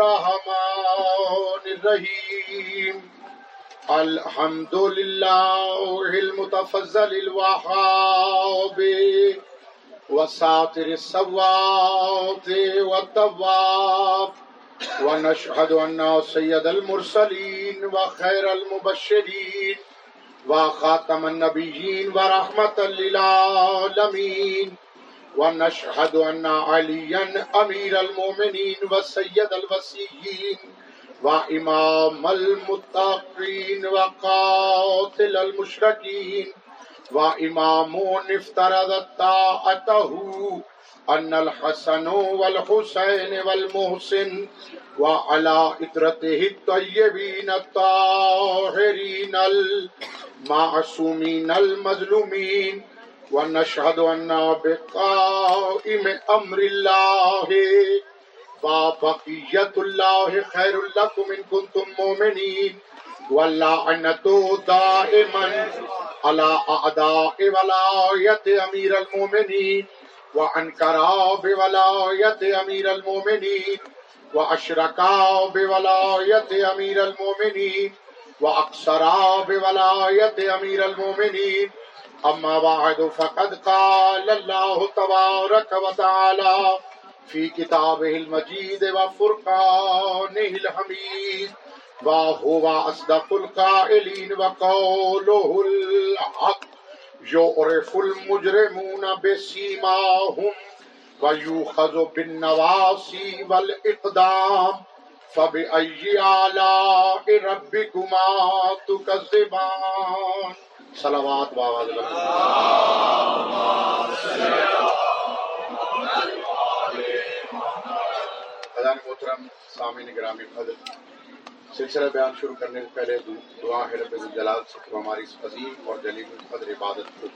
الرحمن الرحيم الحمد لله المتفضل الوهاب وساتر السوات والطواف ونشهد أن سيد المرسلين وخير المبشرين وخاتم النبيين ورحمة للعالمين ونشهد أن عليا أمير المؤمنين وسيد الوسيين وإمام المتقين وقاتل المشركين وإمام افترض طاعته أن الحسن والحسين والمحسن وعلى إطرته الطيبين الطاهرين المعصومين المظلومين ونشهد أن بقائم أمر الله. وبقية الله خير لكم إن كنتم مؤمنين. واللعنة دائما على أعداء ولاية أمير المؤمنين. وأنكر بولاية أمير المؤمنين. وأشرك بولاية أمير المؤمنين. وأقصر بولاية أمير المؤمنين. أما بعد، فقد قال الله تبارك وتعالى في كتابه المجيد وفرقانه الحميد، وهو أصدق القائلين وقوله الحق، يعرف المجرمون بسيماهم ويوخذ بالنواصي والإقدام، فبأي آلاء ربكما تكذبان؟ صلوات بابا خزان محترم سامعین گرامی فضل سلسلہ بیان شروع کرنے سے پہلے دعا ہے رب جلال سے کہ ہماری اس عظیم اور جلیل قدر عبادت کو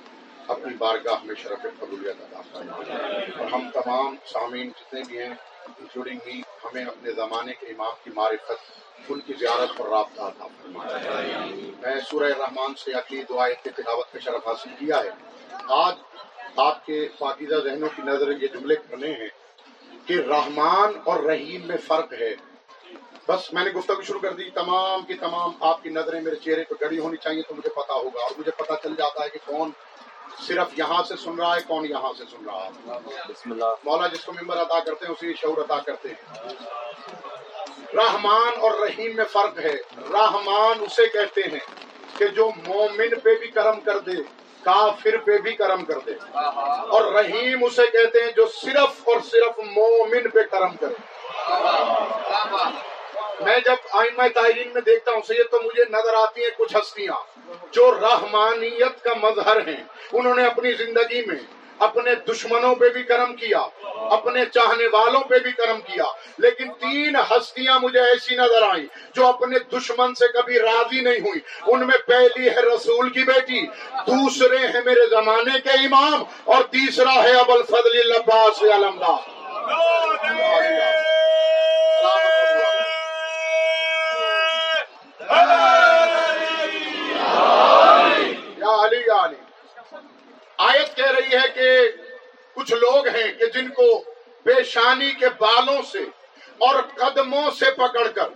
اپنی بارگاہ میں شرف قبولیت عطا فرمائے۔ اور ہم تمام سامعین جتنے بھی ہیں انکلوڈنگ بھی ہمیں اپنے زمانے کے امام کی معرفت، ان کی زیارت پر رابطہ عطا فرمائے۔ میں سورہ رحمان سے عقید دعائے کے تلاوت کا شرف حاصل کیا ہے۔ آج آپ کے پاکیزہ ذہنوں کی نظر یہ جملے کرنے ہیں کہ رحمان اور رحیم میں فرق ہے۔ بس میں نے گفتگو شروع کر دی، تمام کی تمام آپ کی نظریں میرے چہرے پہ گڑی ہونی چاہیے تو مجھے پتا ہوگا اور مجھے پتا چل جاتا ہے کہ کون صرف یہاں سے سن رہا ہے کون یہاں سے سن رہا ہے؟ بسم اللہ۔ مولا جس کو ممبر ادا کرتے ہیں اسی شعور ادا کرتے ہیں۔ رحمان اور رحیم میں فرق ہے۔ رحمان اسے کہتے ہیں کہ جو مومن پہ بھی کرم کر دے کافر پہ بھی کرم کر دے۔ اور رحیم اسے کہتے ہیں جو صرف اور صرف مومن پہ کرم کرے۔ میں جب آئمہ تاہرین میں دیکھتا ہوں، سید، تو مجھے نظر آتی ہیں کچھ ہستیاں جو رحمانیت کا مظہر ہیں۔ انہوں نے اپنی زندگی میں اپنے دشمنوں پہ بھی کرم کیا، اپنے چاہنے والوں پہ بھی کرم کیا، لیکن تین ہستیاں مجھے ایسی نظر آئیں جو اپنے دشمن سے کبھی راضی نہیں ہوئی ان میں پہلی ہے رسول کی بیٹی، دوسرے ہیں میرے زمانے کے امام، اور تیسرا ہے ابو الفضل العباس علمدار یا علی یا علی آیت کہہ رہی ہے کہ کچھ لوگ ہیں کہ جن کو پیشانی کے بالوں سے اور قدموں سے پکڑ کر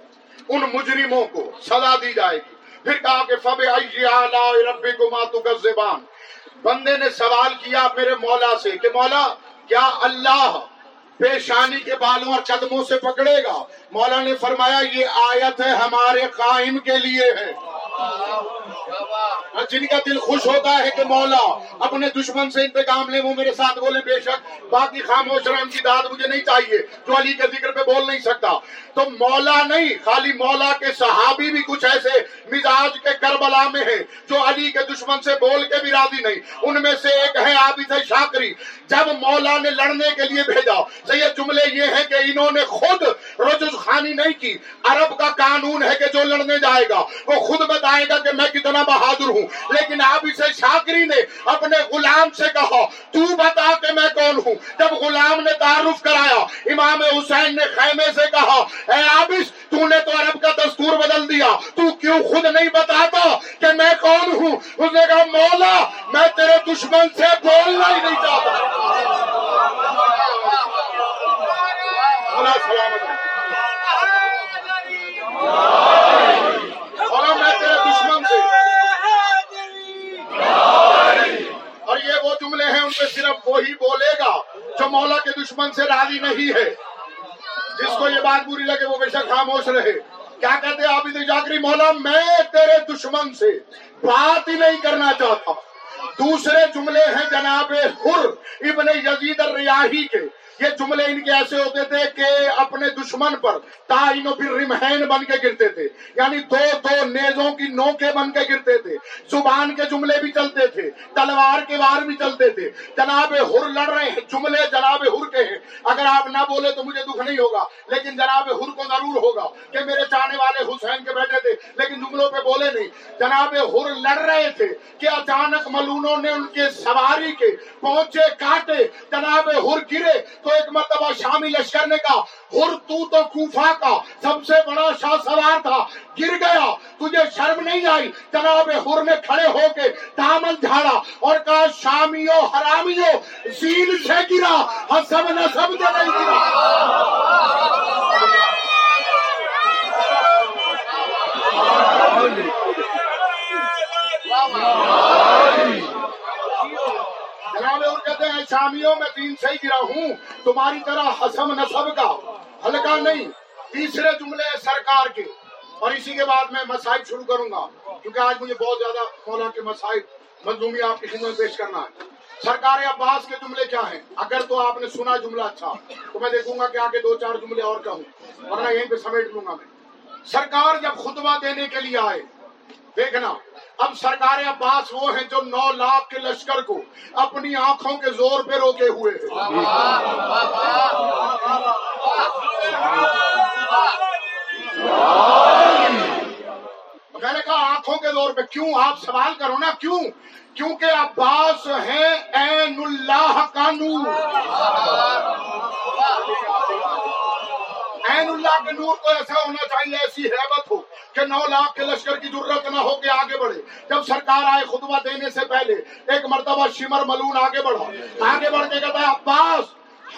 ان مجرموں کو سزا دی جائے گی۔ پھر کہا کہ فب ربی کو ماتو زبان بندے نے سوال کیا میرے مولا سے کہ مولا، کیا اللہ پیشانی کے بالوں اور قدموں سے پکڑے گا۔ مولا نے فرمایا، یہ آیت ہے ہمارے قائم کے لیے ہے۔ جن کا دل خوش ہوتا ہے کہ مولا اپنے دشمن سے انتقام لے، وہ میرے ساتھ بولے، بے شک باقی خاموش رحم کی داد مجھے نہیں چاہیے۔ جو علی کے ذکر پہ بول نہیں سکتا۔ تو مولا نہیں، خالی مولا کے صحابی بھی کچھ ایسے مزاج کے کربلا میں ہیں جو علی کے دشمن سے بول کے بھی راضی نہیں۔ ان میں سے ایک ہے عابد شاکری۔ جب مولا نے لڑنے کے لیے بھیجا تو جملے یہ ہیں کہ انہوں نے خود رجز خانی نہیں کی۔ عرب کا قانون ہے کہ جو لڑنے جائے گا، وہ خود بتائے گا کہ میں کتنا بہادر ہوں۔ لیکن آپ اسے شاکری نے اپنے غلام سے کہا، تو بتا کہ میں کون ہوں۔ جب غلام نے تعارف کرایا، امام حسین نے خیمے سے کہا، اے عابس تو نے تو عرب کا دستور بدل دیا۔ تو کیوں خود نہیں بتاتا؟ کہ میں کون ہوں؟ اس نے کہا، مولا، میں تیرے دشمن سے بولنا ہی نہیں چاہتا۔ مولا، میں تیرے دشمن سے۔ اور یہ وہ جملے ہیں، ان پہ صرف وہی بولے گا جو مولا کے دشمن سے راضی نہیں ہے۔ جس کو یہ بات بری لگے، وہ بے شک خاموش رہے۔ کیا کہتے ہیں عابد جاکری مولا، میں تیرے دشمن سے بات ہی نہیں کرنا چاہتا۔ دوسرے جملے ہیں جناب حر ابن یزید الریاہی کے۔ یہ جملے ان کے ایسے ہوتے تھے کہ اپنے دشمن پر تعین و پھر رمحین بن کے گرتے تھے۔ یعنی دو دو نیزوں کی نوکے بن کے گرتے تھے۔ زبان کے جملے بھی چلتے تھے، تلوار کے وار بھی چلتے تھے۔ جناب ہر لڑ رہے ہیں، جملے جناب ہر کے ہیں۔ اگر آپ نہ بولے تو مجھے دکھ نہیں ہوگا، لیکن جناب ہر کو ضرور ہوگا کہ میرے چاہنے والے حسین کے بیٹھے تھے، لیکن جملوں پہ بولے نہیں۔ جناب ہر لڑ رہے تھے کہ اچانک ملونوں نے ان کے سواری کے پہنچے کاٹے، جناب ہر گرے تو ایک مرتبہ شامی لشکر نے کہا، ہر تو تو کوفہ کا سب سے بڑا شاہ سوار تھا، گر گیا، تجھے شرم نہیں آئی؟ جناب ہر نے کھڑے ہو کے دامن جھاڑا اور کہا، شامیو، حرامیو، زیل سے گرا، حسب نسب سے نہیں گرا جناب اور کہتے ہیں شامیوں میں تین سے ہی گرا ہوں، تمہاری طرح حسم نصب کا ہلکا نہیں، تیسرے جملے ہیں سرکار کے۔ اور اسی کے بعد میں مسائل شروع کروں گا، کیونکہ آج مجھے بہت زیادہ مولا کے مسائل منظومی آپ کی خدمت پیش کرنا ہے۔ سرکار عباس کے جملے کیا ہیں؟ اگر تو آپ نے سنا جملہ اچھا تو میں دیکھوں گا کہ آگے دو چار جملے اور کہوں۔ ورنہ یہیں پہ سمیٹ لوں گا میں۔ سرکار جب خطبہ دینے کے لیے آئے دیکھنا، اب سرکار عباس وہ ہیں جو نو لاکھ کے لشکر کو اپنی آنکھوں کے زور پہ روکے ہوئے ہیں۔ میں نے کہا، آنکھوں کے زور پہ کیوں؟ آپ سوال کرو نا، کیوں؟ کیونکہ عباس ہیں این اللہ کا نور این اللہ کے نور کو ایسا ہونا چاہیے، ایسی حیبت ہو کہ نو لاکھ کے لشکر کی ضرورت نہ ہو کے آگے بڑھے۔ جب سرکار آئے خطبہ دینے سے پہلے، ایک مرتبہ شمر ملون آگے بڑھا۔ آگے بڑھ کے کہتا ہے، عباس،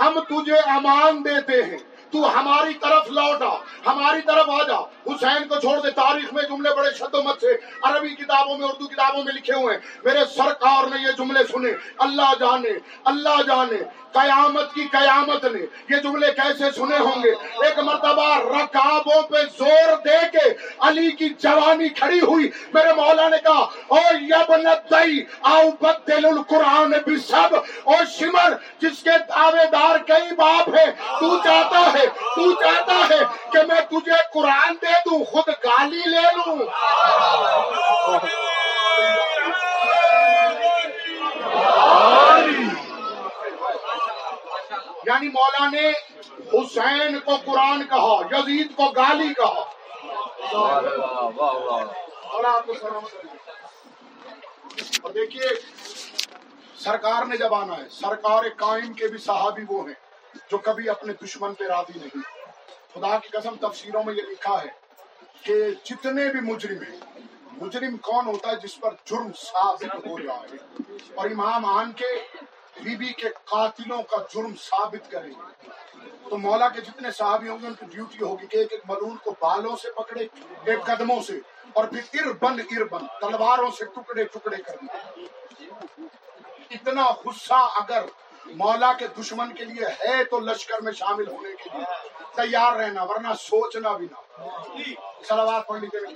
ہم تجھے امان دیتے ہیں۔ تو ہماری طرف لوٹا، ہماری طرف آ جا۔ حسین کو چھوڑ دے، تاریخ میں جملے بڑے شد و مت سے عربی کتابوں میں، اردو کتابوں میں لکھے ہوئے ہیں۔ میرے سرکار نے یہ جملے سنے۔ اللہ جانے اللہ جانے۔ قیامت کی قیامت نے۔ یہ جملے کیسے سنے ہوں گے؟ ایک مرتبہ رکابوں پہ زور دے کے علی کی جوانی کھڑی ہوئی۔ میرے مولا نے کہا اور یبن دئی آؤ بدل القرآن بھی سب اور شمر جس کے دعوے دار کئی باپ ہیں تو چاہتا ہے تو چاہتا ہے کہ میں تجھے قرآن دے دوں خود گالی لے لوں۔ یعنی مولا نے حسین کو قرآن کہا یزید کو گالی کہا۔ اور آپ کو سلامت اور دیکھیے، سرکار نے جب آنا ہے، سرکار قائم کے بھی صحابی وہ ہیں جو کبھی اپنے دشمن پہ راضی نہیں۔ خدا کی قسم تفسیروں میں یہ لکھا ہے کہ جتنے بھی مجرم ہیں، مجرم کون ہوتا ہے جس پر جرم ثابت ہو جائے اور امام آن کے بی بی کے قاتلوں کا جرم ثابت کریں۔ تو مولا کے جتنے صحابی ہوں گے، ان کی ڈیوٹی ہوگی کہ ایک ایک ملون کو بالوں سے پکڑے، ایک قدموں سے، اور پھر اربن اربن، تلواروں سے ٹکڑے ٹکڑے کرنے۔ اتنا غصہ اگر مولا کے دشمن کے لیے ہے تو لشکر میں شامل ہونے کے لیے تیار رہنا، ورنہ سوچنا بھی نہ۔ سلوات پڑھ لیجیے